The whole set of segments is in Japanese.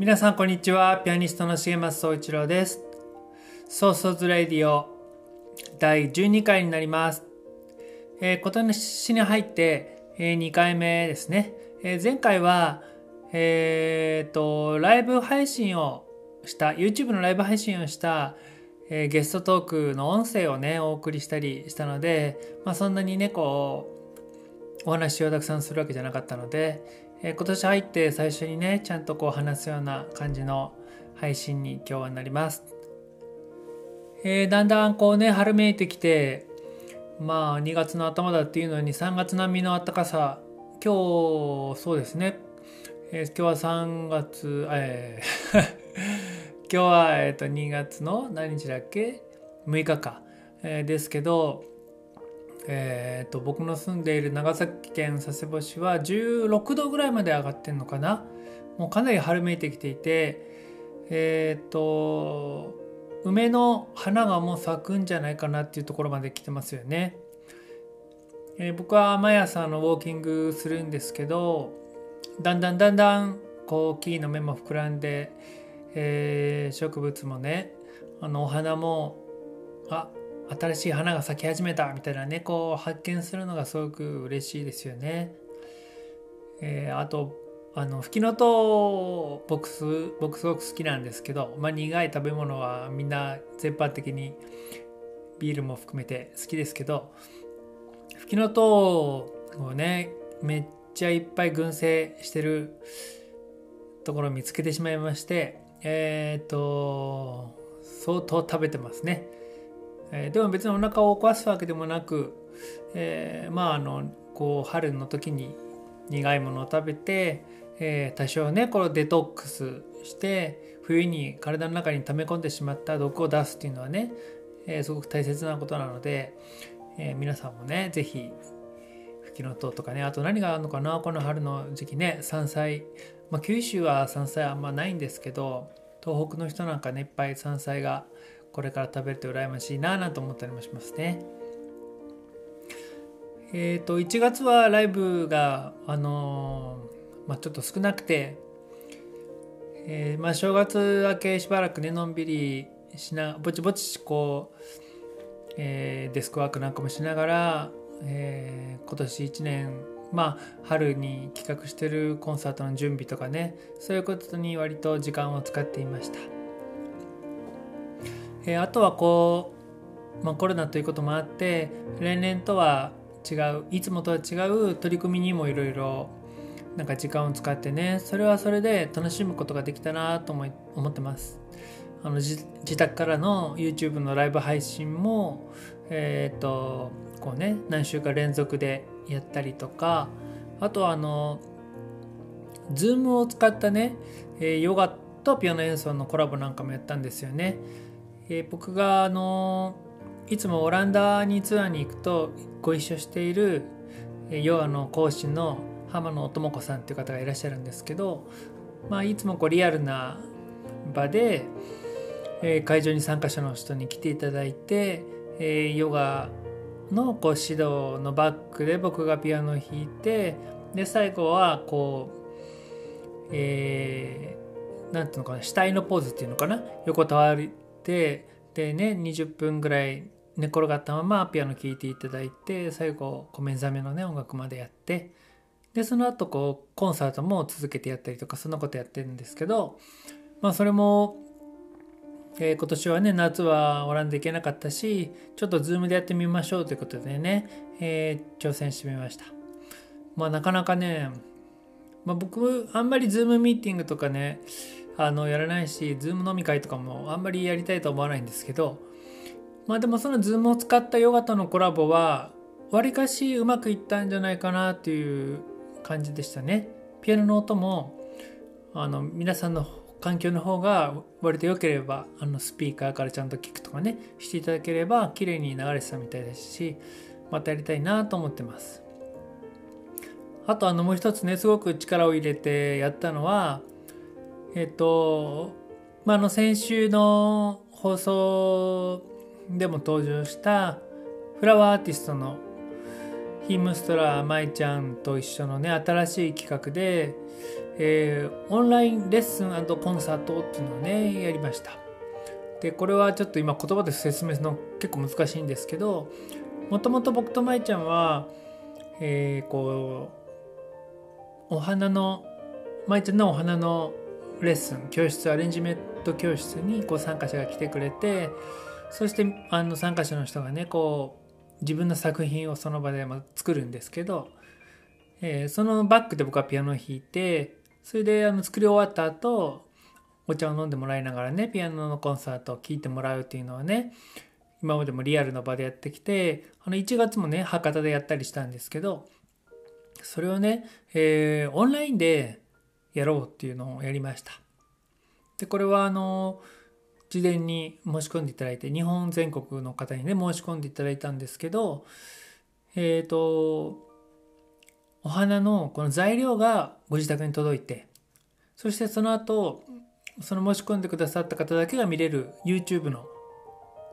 皆さんこんにちは。ピアニストの重松総一郎です。ソーソーズレディオ第12回になります、えー、今年に入って、えー、2回目ですね、えー前回はえー、とライブ配信をした YouTube のライブ配信をした、えーゲストトークの音声をねお送りしたりしたので、まあ、そんなにねこうお話をたくさんするわけじゃなかったので、えー今年入って最初にねちゃんとこう話すような感じの配信に今日はなります、えーだんだんこうね春めいてきてまあ2月の頭だっていうのに3月並みの暖かさ。今日そうですね、えー今日は3月えー 今日は、えー、と2月の何日だっけ？6日か、えーですけどえー、と僕の住んでいる長崎県佐世保市は16度ぐらいまで上がってんのかな。もうかなり春めいてきていてえっ、と梅の花がもう咲くんじゃないかなっていうところまで来てますよね、えー僕は毎朝のウォーキングするんですけどだんだんだんだんこう木の芽も膨らんで、えー植物もねあのお花もあ新しい花が咲き始めたみたいなねこう発見するのがすごく嬉しいですよね。えーあとあのフキノトウ僕す僕すごく好きなんですけど、まあ、苦い食べ物はみんな全般的にビールも含めて好きですけどフキノトウをねめっちゃいっぱい群生してるところを見つけてしまいましてえっ、と相当食べてますね。えーでも別にお腹を壊すわけでもなく、えーまああのこう春の時に苦いものを食べて、えー多少ねこれをデトックスして冬に体の中に溜め込んでしまった毒を出すっていうのはね、えーすごく大切なことなので、えー皆さんもね是非フキノトウとかねあと何があるのかなこの春の時期ね山菜、まあ、九州は山菜あんまないんですけど東北の人なんかねいっぱい山菜がこれから食べると羨ましいななんて思ったりもしますね。えっ、と1月はライブがあのーまあ、ちょっと少なくて、えーまあ、正月明けしばらくねのんびりしなぼちぼちこう、えーデスクワークなんかもしながら、えー今年1年まあ春に企画してるコンサートの準備とかねそういうことに割と時間を使っていました。えーあとはこう、まあ、コロナということもあって例年とは違ういつもとは違う取り組みにもいろいろなんか時間を使ってねそれはそれで楽しむことができたなと思思ってます。あの自宅からの YouTube のライブ配信もえっ、とこうね何週か連続でやったりとかあとはあの Zoom を使ったね、えヨガとピアノ演奏のコラボなんかもやったんですよね。えー僕があのいつもオランダにツアーに行くとご一緒しているヨガの講師の浜野智子さんっていう方がいらっしゃるんですけど、まあ、いつもこうリアルな場で、えー会場に参加者の人に来ていただいて、えーヨガのこう指導のバックで僕がピアノを弾いてで最後はこう、えーていうのかな死体のポーズっていうのかな横たわってでね20分ぐらい寝転がったままピアノ聴いていただいて最後こう目覚めのね音楽までやってでその後こうコンサートも続けてやったりとかそんなことやってるんですけどまあそれもえー、今年はね夏はオランダ行けなかったしちょっとズームでやってみましょうということでね、えー、挑戦してみました。まあなかなかね、まあ、僕あんまりズームミーティングとかねあのやらないしズーム飲み会とかもあんまりやりたいと思わないんですけどまあでもそのズームを使ったヨガとのコラボはわりかしうまくいったんじゃないかなっていう感じでしたね。ピアノの音もあの皆さんの環境の方が割と良ければあのスピーカーからちゃんと聞くとかねしていただければ綺麗に流れてたみたいですしまたやりたいなと思ってます。あとあのもう一つねすごく力を入れてやったのはえっとまあの先週の放送でも登場したフラワーアーティストのヒムストラー舞ちゃんと一緒のね新しい企画でえー、オンラインレッスンコンサートっていうのをねやりました。でこれはちょっと今言葉で説明するの結構難しいんですけどもともと僕と舞ちゃんは、えー、こうお花の舞ちゃんのお花のレッスン教室アレンジメント教室にこう参加者が来てくれてそしてあの参加者の人がねこう自分の作品をその場で作るんですけど、えー、そのバックで僕はピアノを弾いてそれであの作り終わった後お茶を飲んでもらいながらねピアノのコンサートを聴いてもらうっていうのはね今までもリアルの場でやってきてあの1月もね博多でやったりしたんですけどそれをね、えー、オンラインでやろうっていうのをやりました。でこれはあの事前に申し込んでいただいて日本全国の方にね申し込んでいただいたんですけどえっ、ー、とお花のこの材料がご自宅に届いてそしてその後その申し込んでくださった方だけが見れる YouTube の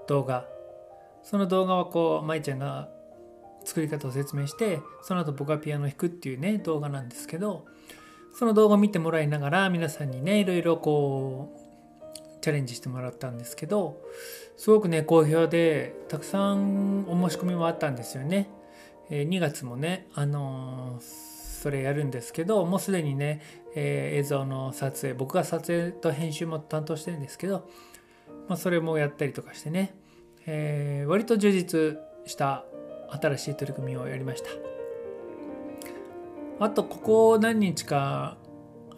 動画その動画はこう舞ちゃんが作り方を説明してその後僕がピアノを弾くっていうね動画なんですけどその動画を見てもらいながら皆さんにねいろいろこうチャレンジしてもらったんですけどすごくね好評でたくさんお申し込みもあったんですよね。え2月もね、あのそれやるんですけどもうすでにね、えー、映像の撮影僕が撮影と編集も担当してるんですけど、まあ、それもやったりとかしてね、えー、割と充実した新しい取り組みをやりましたあとここ何日か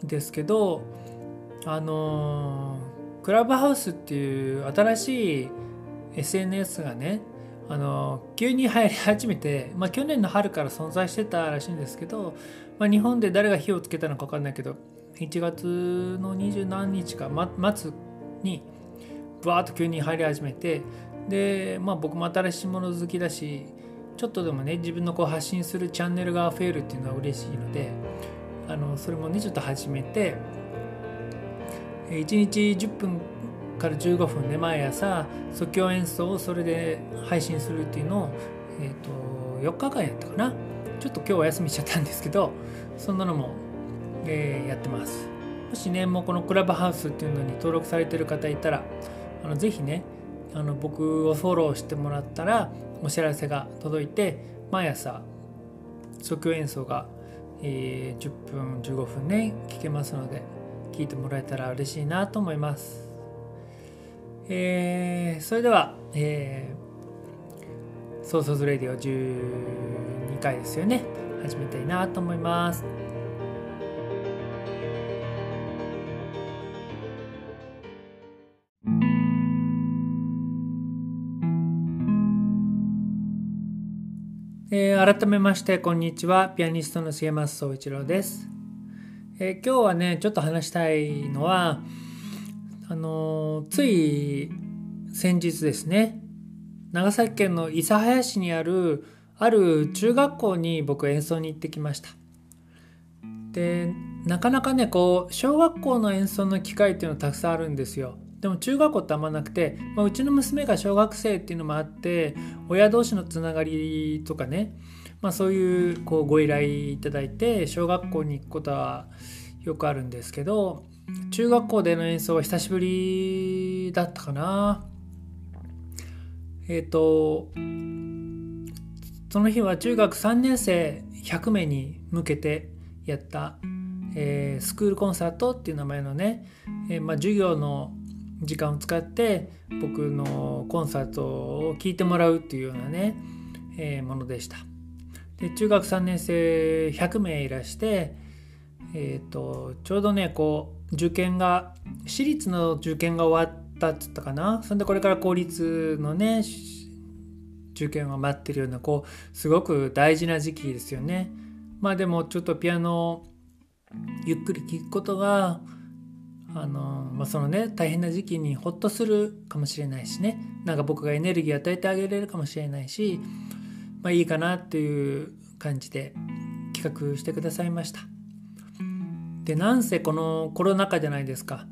ですけどあのクラブハウスっていう新しい SNS がねあの急に流行り始めて、まあ、去年の春から存在してたらしいんですけど、まあ、日本で誰が火をつけたのか分かんないけど1月の二十何日か、ま、末にブワーッと急に入り始めてで、まあ、僕も新しいもの好きだしちょっとでもね自分のこう発信するチャンネルが増えるっていうのは嬉しいのであのそれもねちょっと始めて1日10分から15分ね毎朝即興演奏をそれで配信するっていうのを、えーと、4日間やったかな。ちょっと今日お休みしちゃったんですけどそんなのも、えー、やってます。もしねもうこのクラブハウスっていうのに登録されてる方いたらあのぜひねあの僕をフォローしてもらったらお知らせが届いて毎朝即興演奏が、えー、10分15分ね聞けますので聞いてもらえたら嬉しいなと思いますえー、それでは、えー、ソーソーズレディオ12回ですよね。始めたいなと思います。えー、改めましてこんにちは。ピアニストの重松総一郎です、えー、今日はねちょっと話したいのはあのつい先日ですね長崎県の諫早市にあるある中学校に僕演奏に行ってきました。でなかなかねこう小学校の演奏の機会っていうのたくさんあるんですよ。でも中学校ってあんまなくて、まあ、うちの娘が小学生っていうのもあって親同士のつながりとかね、まあ、そういうこうご依頼いただいて小学校に行くことはよくあるんですけど中学校での演奏は久しぶりだったかな。えっ、ー、とその日は中学3年生100名に向けてやった、えー、スクールコンサートっていう名前のね、えー、まあ、授業の時間を使って僕のコンサートを聴いてもらうっていうようなね、えー、ものでした。で中学3年生100名いらして、えーと、ちょうどねこう受験が私立の受験が終わったっつったかなそんでこれから公立のね受験を待ってるようなこうすごく大事な時期ですよね。まあでもちょっとピアノをゆっくり聴くことがあの、まあ、そのね大変な時期にほっとするかもしれないしねなんか僕がエネルギー与えてあげれるかもしれないし、まあ、いいかなっていう感じで企画してくださいました。でなんせこのコロナ禍じゃないですか。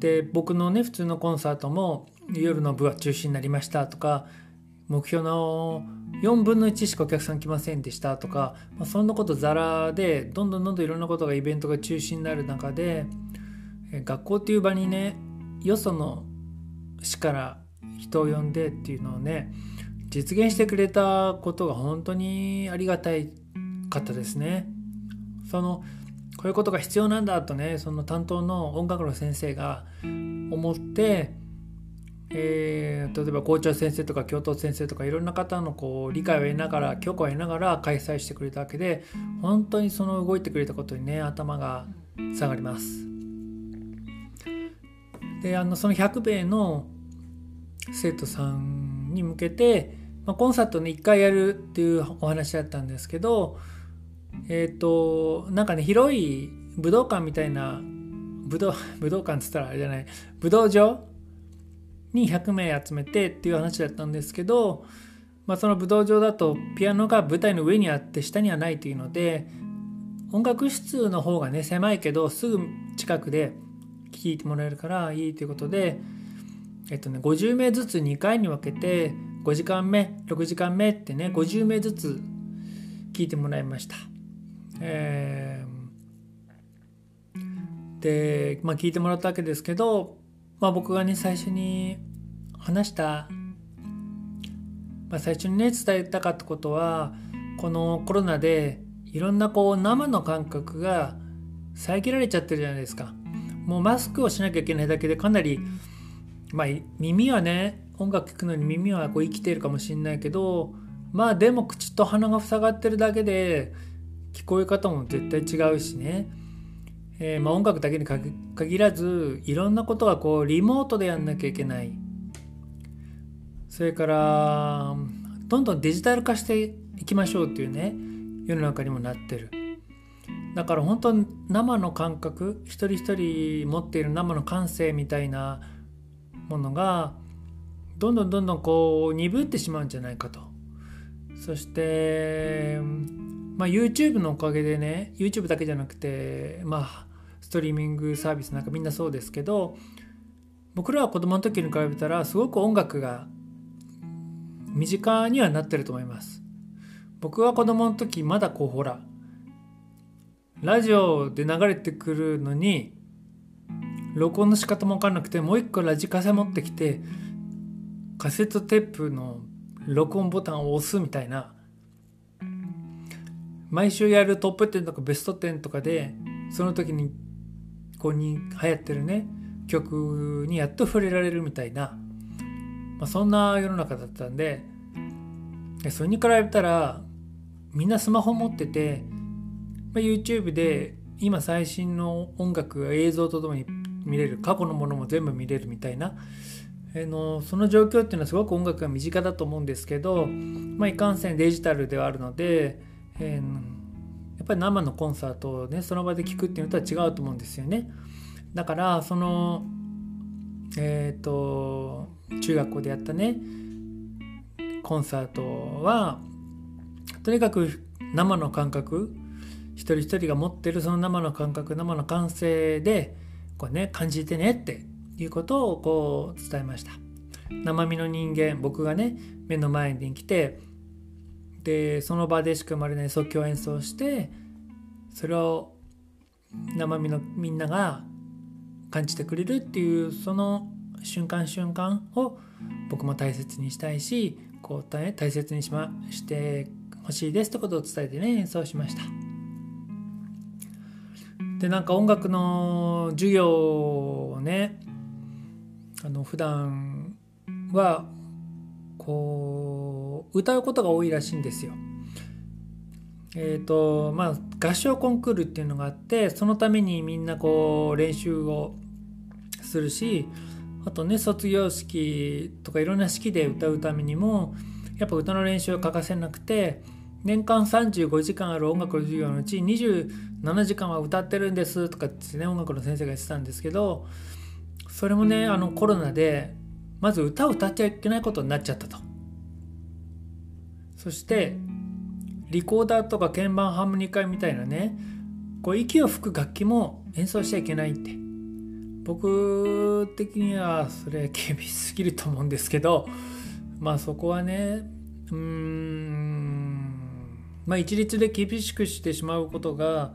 で僕のね普通のコンサートも夜の部は中止になりましたとか目標の4分の1しかお客さん来ませんでしたとか、まあ、そんなことざらでどんどんどんどんいろんなことがイベントが中止になる中で学校っていう場にねよその市から人を呼んでっていうのをね実現してくれたことが本当にありがたいかったですね。そのこういうことが必要なんだとねその担当の音楽の先生が思って、えー、例えば校長先生とか教頭先生とかいろんな方のこう理解を得ながら許可を得ながら開催してくれたわけで本当にその動いてくれたことにね頭が下がります。であのその100名の生徒さんに向けて、まあ、コンサートね1回やるっていうお話だったんですけどえっ、ー、となんかね広い武道館みたいな武道武道館っつったらあれじゃない武道場に100名集めてっていう話だったんですけど、まあ、その武道場だとピアノが舞台の上にあって下にはないというので音楽室の方がね狭いけどすぐ近くで聞いてもらえるからいいということで、えっとね、50名ずつ2回に分けて5時間目6時間目ってね50名ずつ聞いてもらいました。えー、で、まあ、聞いてもらったわけですけど、まあ、僕がね最初に話した、まあ、最初にね伝えたかったことはこのコロナでいろんなこう生の感覚が遮られちゃってるじゃないですか。もうマスクをしなきゃいけないだけでかなり、まあ、耳はね音楽聴くのに耳はこう生きているかもしんないけどまあでも口と鼻が塞がってるだけで聞こえ方も絶対違うしね、えー、まあ、音楽だけに限らずいろんなことがこうリモートでやんなきゃいけないそれからどんどんデジタル化していきましょうっていうね世の中にもなってる。だから本当生の感覚一人一人持っている生の感性みたいなものがどんどんどんどんこう鈍ってしまうんじゃないかと。そして、まあ、YouTube のおかげでね YouTube だけじゃなくてまあストリーミングサービスなんかみんなそうですけど僕らは子供の時に比べたらすごく音楽が身近にはなってると思います。僕は子供の時まだこうほらラジオで流れてくるのに録音の仕方も分かんなくてもう一個ラジカセ持ってきてカセットテープの録音ボタンを押すみたいな。毎週やるトップ10とかベスト10とかでその時にこうに流行ってるね曲にやっと触れられるみたいな、まあ、そんな世の中だったんでそれに比べたらみんなスマホ持っててまあ、YouTube で今最新の音楽映像とともに見れる過去のものも全部見れるみたいな、えのその状況っていうのはすごく音楽が身近だと思うんですけど、まあ、いかんせんデジタルではあるので、えー、やっぱり生のコンサートをねその場で聴くっていうのとは違うと思うんですよね。だからそのえっ、ー、と中学校でやったねコンサートはとにかく生の感覚一人一人が持ってるその生の感覚生の感性でこう、ね、感じてねっていうことをこう伝えました生身の人間僕がね目の前に来てでその場でしか生まれない即興演奏してそれを生身のみんなが感じてくれるっていうその瞬間瞬間を僕も大切にしたいしこう大切にし,、ま、してほしいですってことを伝えてね演奏しました。でなんか音楽の授業をねあの普段はこう歌うことが多いらしいんですよ。えーとまあ、合唱コンクールっていうのがあってそのためにみんなこう練習をするしあとね卒業式とかいろんな式で歌うためにもやっぱ歌の練習は欠かせなくて年間35時間ある音楽の授業のうち27時間は歌ってるんですとかってね音楽の先生が言ってたんですけどそれもねあのコロナでまず歌を歌っちゃいけないことになっちゃったと。そしてリコーダーとか鍵盤ハーモニカみたいなねこう息を吹く楽器も演奏しちゃいけないって。僕的にはそれ厳しすぎると思うんですけどまあそこはねうーんまあ一律で厳しくしてしまうことが、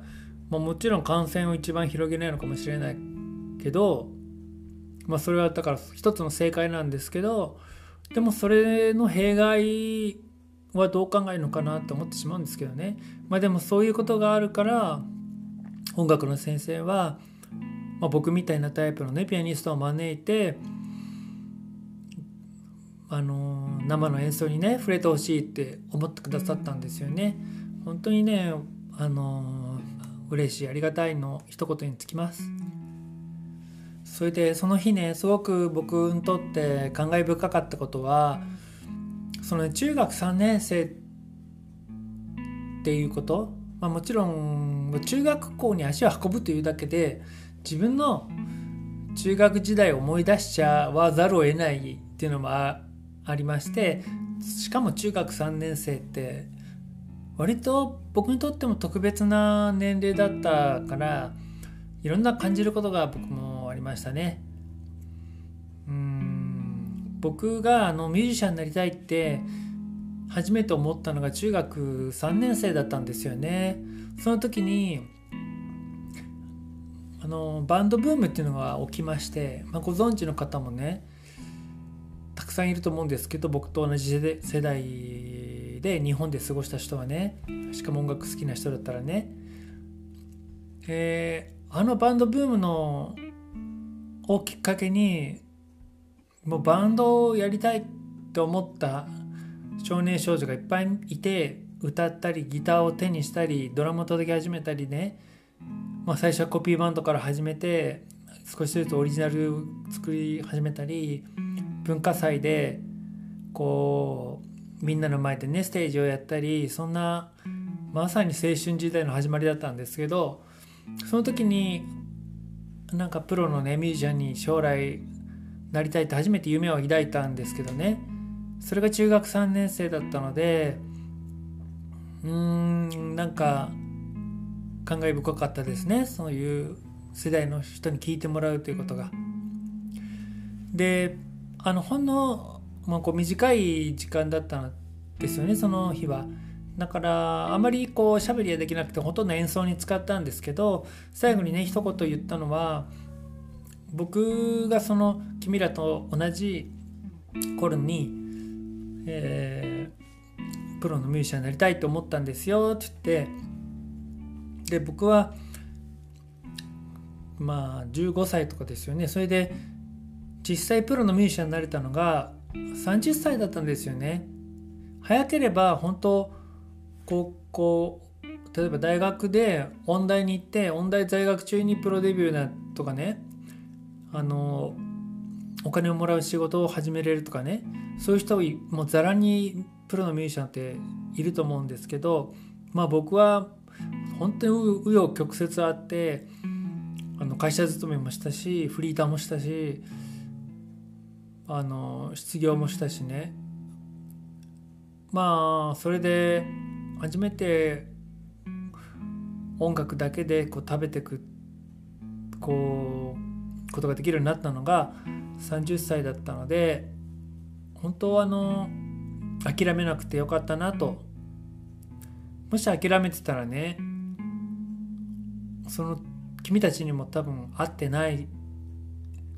まあ、もちろん感染を一番広げないのかもしれないけどまあそれはだから一つの正解なんですけどでもそれの弊害はどう考えるのかなと思ってしまうんですけどね。まあでもそういうことがあるから音楽の先生は、まあ、僕みたいなタイプのねピアニストを招いてあの生の演奏にね触れてほしいって思ってくださったんですよね。本当にねあの嬉しいありがたいの一言につきます。それでその日ねすごく僕にとって感慨深かったことはその中学3年生っていうこと、まあ、もちろん中学校に足を運ぶというだけで自分の中学時代を思い出しちゃわざるを得ないっていうのもあありましてしかも中学3年生って割と僕にとっても特別な年齢だったからいろんな感じることが僕もありましたね。うん僕があのミュージシャンになりたいって初めて思ったのが中学3年生だったんですよね。その時にあのバンドブームっていうのが起きまして、まあ、ご存知の方もねたくさんいると思うんですけど僕と同じ世代で日本で過ごした人はねしかも音楽好きな人だったらね、えー、あのバンドブームのをきっかけにもうバンドをやりたいと思った少年少女がいっぱいいて歌ったりギターを手にしたりドラムを叩き始めたりね、まあ、最初はコピーバンドから始めて少しずつオリジナル作り始めたり文化祭でこうみんなの前でねステージをやったりそんなまさに青春時代の始まりだったんですけどその時になんかプロのねミュージシャンに将来なりたいって初めて夢を抱いたんですけどねそれが中学3年生だったのでうーんなんか感慨深かったですねそういう世代の人に聞いてもらうということが。であのほんの、まあ、こう短い時間だったんですよねその日は。だからあまりこう喋りはできなくてほとんど演奏に使ったんですけど最後にね一言言ったのは僕がその君らと同じ頃に、えー、プロのミュージシャンになりたいと思ったんですよって言って。で僕はまあ15歳とかですよね。それで実際プロのミュージシャンになれたのが30歳だったんですよね。早ければ本当高校例えば大学で音大に行って音大在学中にプロデビューなとかねあのお金をもらう仕事を始めれるとかねそういう人もうざらにプロのミュージシャンっていると思うんですけどまあ僕は本当に紆余曲折あってあの会社勤めもしたしフリーターもしたしあの失業もしたしね。まあそれで初めて音楽だけでこう食べてくこうことができるようになったのが30歳だったので本当はあの諦めなくてよかったなと。もし諦めてたらねその君たちにも多分会ってない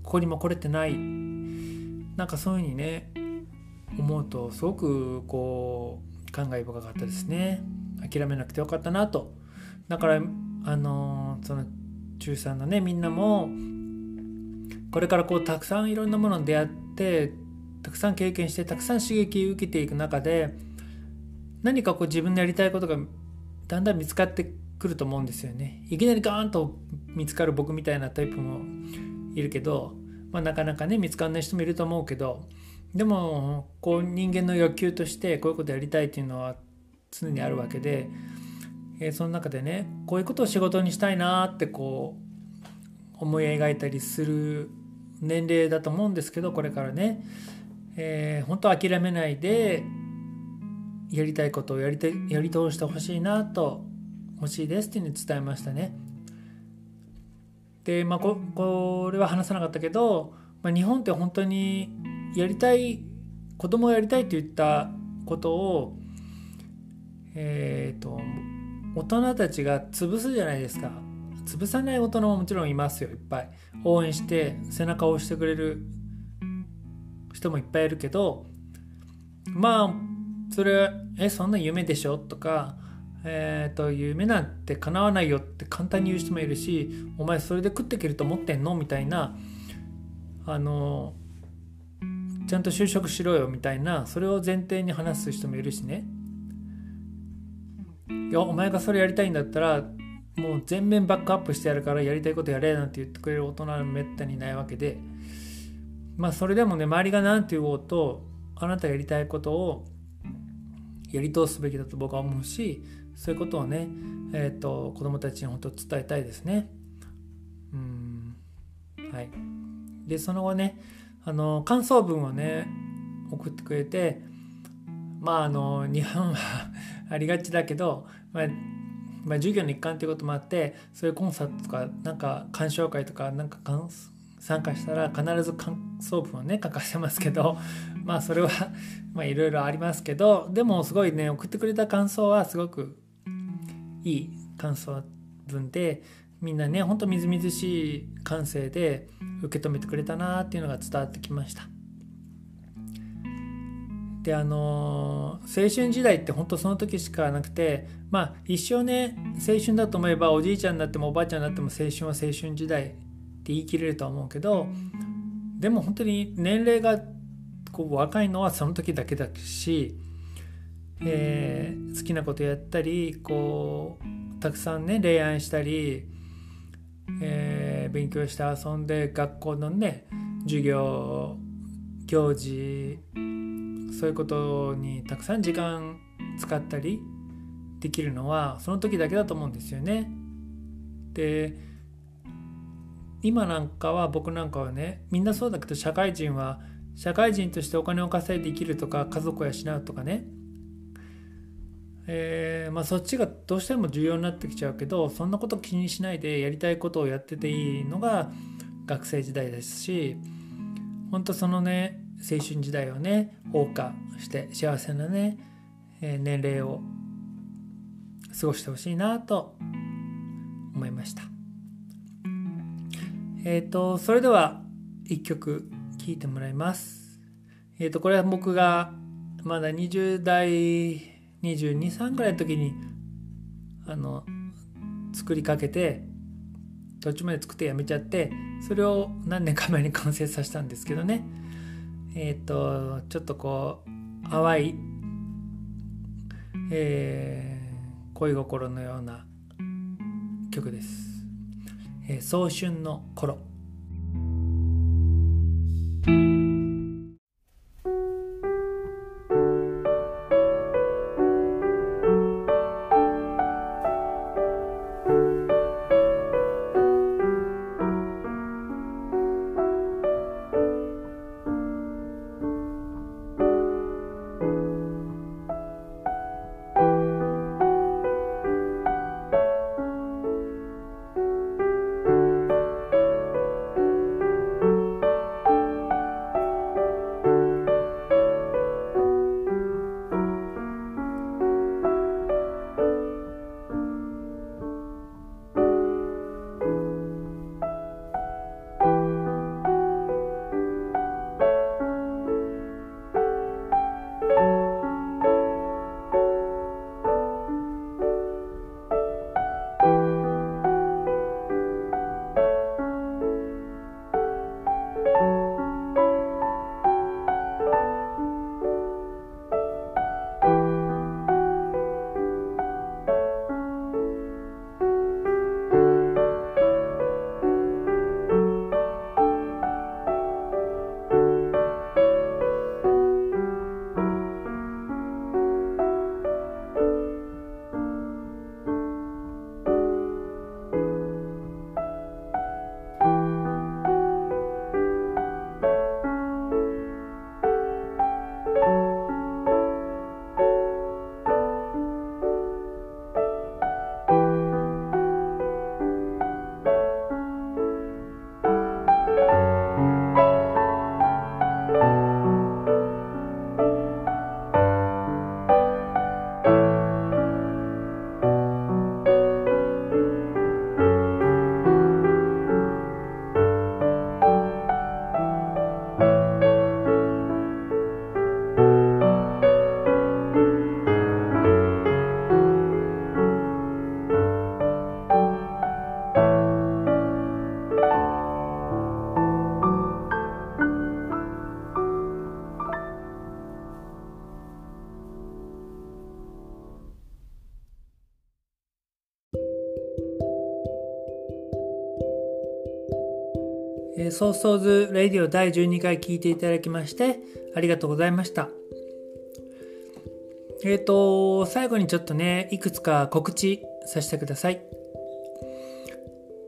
ここにも来れてないなんかそういうふうにね思うとすごくこう感慨深かったですね諦めなくてよかったなとだからあのその中3のねみんなもこれからこうたくさんいろんなものに出会ってたくさん経験してたくさん刺激を受けていく中で何かこう自分のやりたいことがだんだん見つかってくると思うんですよね。いきなりガーンと見つかる僕みたいなタイプもいるけど、まあ、なかなかね見つかんない人もいると思うけどでもこう人間の欲求としてこういうことやりたいっていうのは常にあるわけで、えー、その中でねこういうことを仕事にしたいなってこう思い描いたりする年齢だと思うんですけどこれからね、えー、本当諦めないでやりたいことをやりてやり通してほしいなと欲しいですっていうふうに伝えましたね。でまあここれは話さなかったけど、まあ、日本って本当にやりたい子供がやりたいといったことをえっ、ー、と大人たちが潰すじゃないですか。潰さない大人ももちろんいますよ。いっぱい。応援して背中を押してくれる人もいっぱいいるけどまあそれえそんな夢でしょ？とかえーと、夢なんて叶わないよって簡単に言う人もいるしお前それで食っていけると思ってんのみたいなあのちゃんと就職しろよみたいなそれを前提に話す人もいるしね。いやお前がそれやりたいんだったらもう全面バックアップしてやるからやりたいことやれなんて言ってくれる大人はめったにないわけで。まあそれでもね周りが何て言おうとあなたやりたいことをやり通すべきだと僕は思うしそういうことをね、えーと、子どもたちに本当伝えたいですね。うんはい、でその後ねあの感想文をね送ってくれてまああの日本は ありがちだけど、まあ、まあ、授業の一環ということもあってそういうコンサートとかなんか鑑賞会とかなんか参加したら必ず感想文をね書かせますけどまあそれは いろいろありますけどでもすごいね送ってくれた感想はすごくいい感想文でみんなねほんとみずみずしい感性で受け止めてくれたなっていうのが伝わってきました。であの青春時代って本当その時しかなくてまあ一生ね青春だと思えばおじいちゃんになってもおばあちゃんになっても青春は青春時代って言い切れるとは思うけどでも本当に年齢がこう若いのはその時だけだしえー、好きなことやったりこうたくさんね恋愛したり、えー、勉強して遊んで学校のね授業行事そういうことにたくさん時間使ったりできるのはその時だけだと思うんですよね。で今なんかは僕なんかはねみんなそうだけど社会人は社会人としてお金を稼いで生きるとか家族を養うとかねえー、まあ、そっちがどうしても重要になってきちゃうけどそんなこと気にしないでやりたいことをやってていいのが学生時代ですし本当そのね青春時代をね謳歌して幸せなね、えー、年齢を過ごしてほしいなと思いました。えっ、ー、とそれでは一曲聴いてもらいます。えっ、ー、とこれは僕がまだ20代223ぐらいの時にあの作りかけて途中まで作ってやめちゃってそれを何年か前に完成させたんですけどねえっ、ー、とちょっとこう淡い、えー、恋心のような曲です。えー、早春の頃ソーソーズレディオ第12回聞いていただきましてありがとうございました。えっ、ー、と、最後にちょっとね、いくつか告知させてください。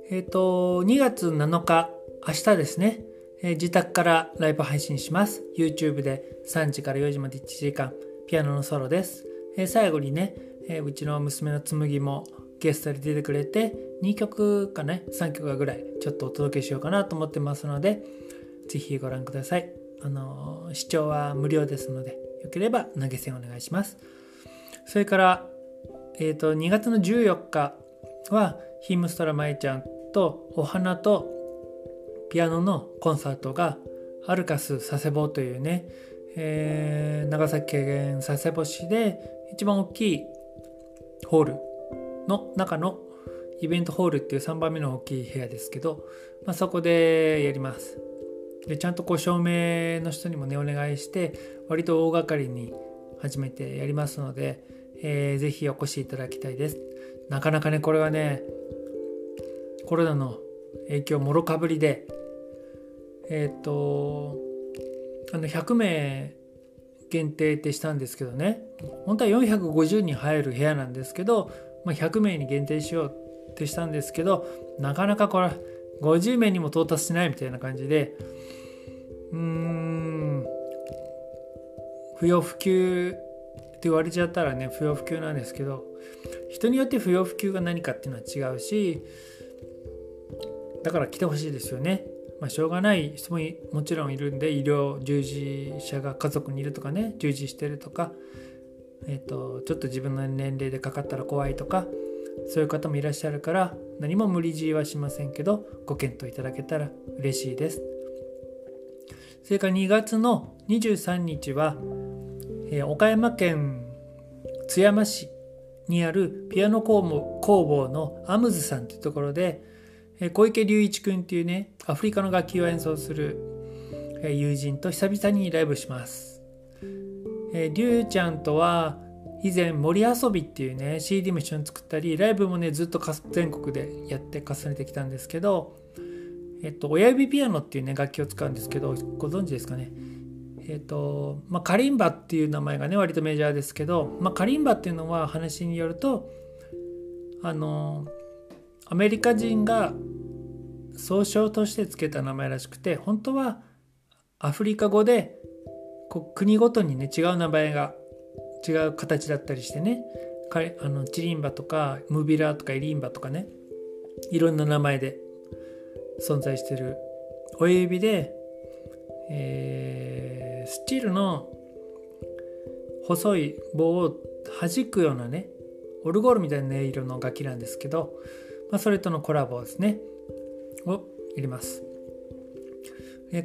えっ、ー、と、2月7日、明日ですね、えー、自宅からライブ配信します。YouTube で3時から4時まで1時間、ピアノのソロです。え最後にね、えうちの娘の紬もゲストで出てくれて、2曲かね、3曲ぐらいちょっとお届けしようかなと思ってますので、ぜひご覧ください。あの、視聴は無料ですので、よければ投げ銭お願いします。それから、えっ、ー、と、2月の14日は、ヒムストラマイちゃんとお花とピアノのコンサートがアルカス佐世保というね、えー、長崎県佐世保市で一番大きいホールの中のイベントホールっていう3番目の大きい部屋ですけど、まあ、そこでやります。でちゃんとこう照明の人にもねお願いして割と大掛かりに初めてやりますので、えー、ぜひお越しいただきたいですなかなかねこれはねコロナの影響もろかぶりでえっ、ー、とあの100名限定ってしたんですけどね本当は450人入る部屋なんですけど、まあ、100名に限定しようってしたんですけどなかなかこれ50名にも到達しないみたいな感じでうーん不要不急って言われちゃったらね不要不急なんですけど人によって不要不急が何かっていうのは違うしだから来てほしいですよね。まあ、しょうがない人ももちろんいるんで医療従事者が家族にいるとかね従事してるとか、えーと、ちょっと自分の年齢でかかったら怖いとかそういう方もいらっしゃるから何も無理強いはしませんけどご検討いただけたら嬉しいです。それから2月の23日は、えー、岡山県津山市にあるピアノ工房のアムズさんというところで、えー、小池隆一君っていうねアフリカの楽器を演奏する、友人と久々にライブします。えー、りゅうちゃんとは以前森遊びっていうね CD も一緒に作ったりライブもねずっと全国でやって重ねてきたんですけどえっと親指ピアノっていうね楽器を使うんですけどご存知ですかね?えっとまあ、カリンバっていう名前がね割とメジャーですけど、まあ、カリンバっていうのは話によるとあのアメリカ人が総称として付けた名前らしくて本当はアフリカ語でこう国ごとにね違う名前が違う形だったりしてねあのチリンバとかムビラとかイリンバとかねいろんな名前で存在してる。親指で、えー、スチールの細い棒を弾くようなねオルゴールみたいな音色の楽器なんですけど、まあ、それとのコラボですねを入れます、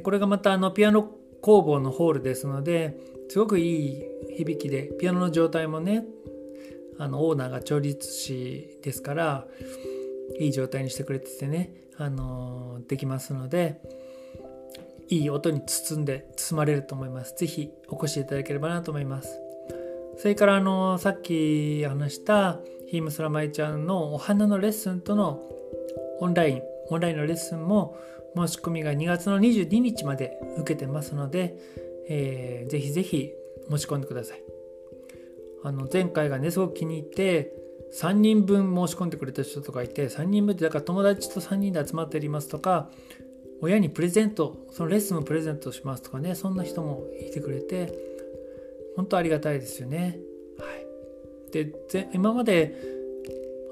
これがまたあのピアノ工房のホールですのですごくいい響きでピアノの状態もねあのオーナーが調律師ですからいい状態にしてくれててね、あのできますのでいい音に包んで包まれると思います。是非お越しいただければなと思います。それからあのさっき話したヒームスラマイちゃんのお花のレッスンとのオンラインオンラインのレッスンも申し込みが2月の22日まで受けてますので、えー、ぜひぜひ申し込んでください。あの前回がねすごく気に入って3人分申し込んでくれた人とかいて3人分ってだから友達と3人で集まっておりますとか親にプレゼントそのレッスンをプレゼントしますとかねそんな人もいてくれて本当ありがたいですよね。はい、で今まで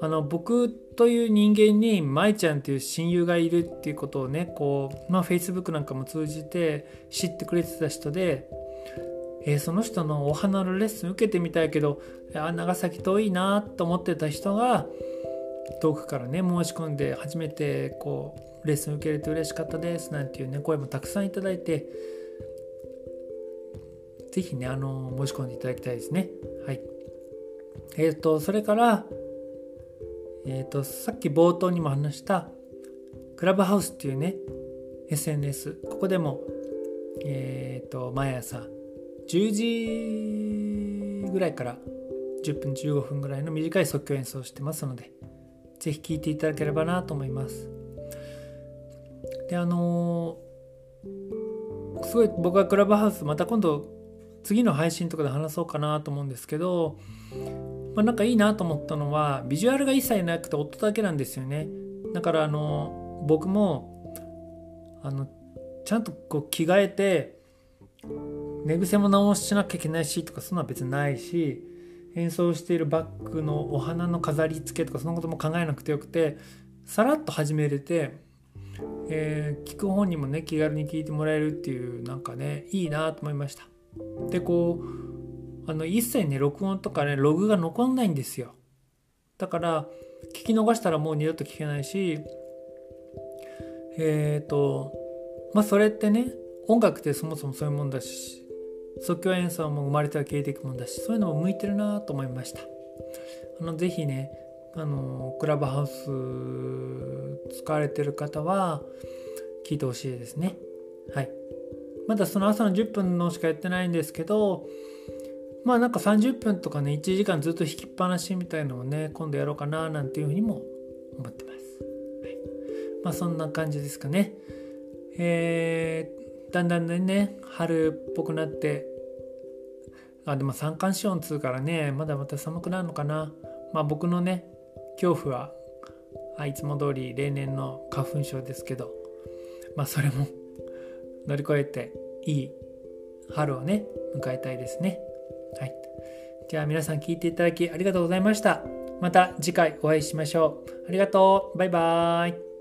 あの僕という人間に舞ちゃんっていう親友がいるっていうことをねこうまあ Facebook なんかも通じて知ってくれてた人でえー、その人のお花のレッスン受けてみたいけどあ長崎遠いなと思ってた人が遠くからね申し込んで初めてこうレッスン受けれて嬉しかったですなんていうね声もたくさんいただいて是非ねあの申し込んでいただきたいですね。はい。えっ、ー、とそれからえ、ー、とさっき冒頭にも話したクラブハウスっていうね SNS ここでもえっ、ー、と毎朝10時ぐらいから10分15分ぐらいの短い即興演奏をしてますので是非聴いていただければなと思います。であのー、すごい僕はクラブハウスまた今度次の配信とかで話そうかなと思うんですけど、まあ、なんかいいなと思ったのはビジュアルが一切なくて音だけなんですよね。だからあの僕もあのちゃんとこう着替えて寝癖も直しなきゃいけないしとかそんな別にないし演奏しているバッグのお花の飾り付けとかそのことも考えなくてよくてさらっと始めれて、えー、聞く本にもね気軽に聞いてもらえるっていうなんかねいいなと思いました。でこうあの一切ね録音とかねログが残んないんですよ。だから聞き逃したらもう二度と聞けないしえっ、ー、とまあそれってね音楽ってそもそもそういうもんだし即興演奏も生まれては消えていくもんだしそういうのも向いてるなと思いました。あのぜひねあのクラブハウス使われてる方は聞いてほしいですね。はい。まだその朝の10分のしかやってないんですけどまあなんか30分とかね1時間ずっと弾きっぱなしみたいのをね今度やろうかななんていうふうにも思ってます、はい、まあそんな感じですかね。えー、だんだんね春っぽくなってあでも三寒四温つうからねまだまた寒くなるのかな。まあ僕のね恐怖はあいつも通り例年の花粉症ですけどまあそれも乗り越えていい春をね迎えたいですね。はい。じゃあ皆さん聞いていただきありがとうございました。また次回お会いしましょう。ありがとう。バイバーイ。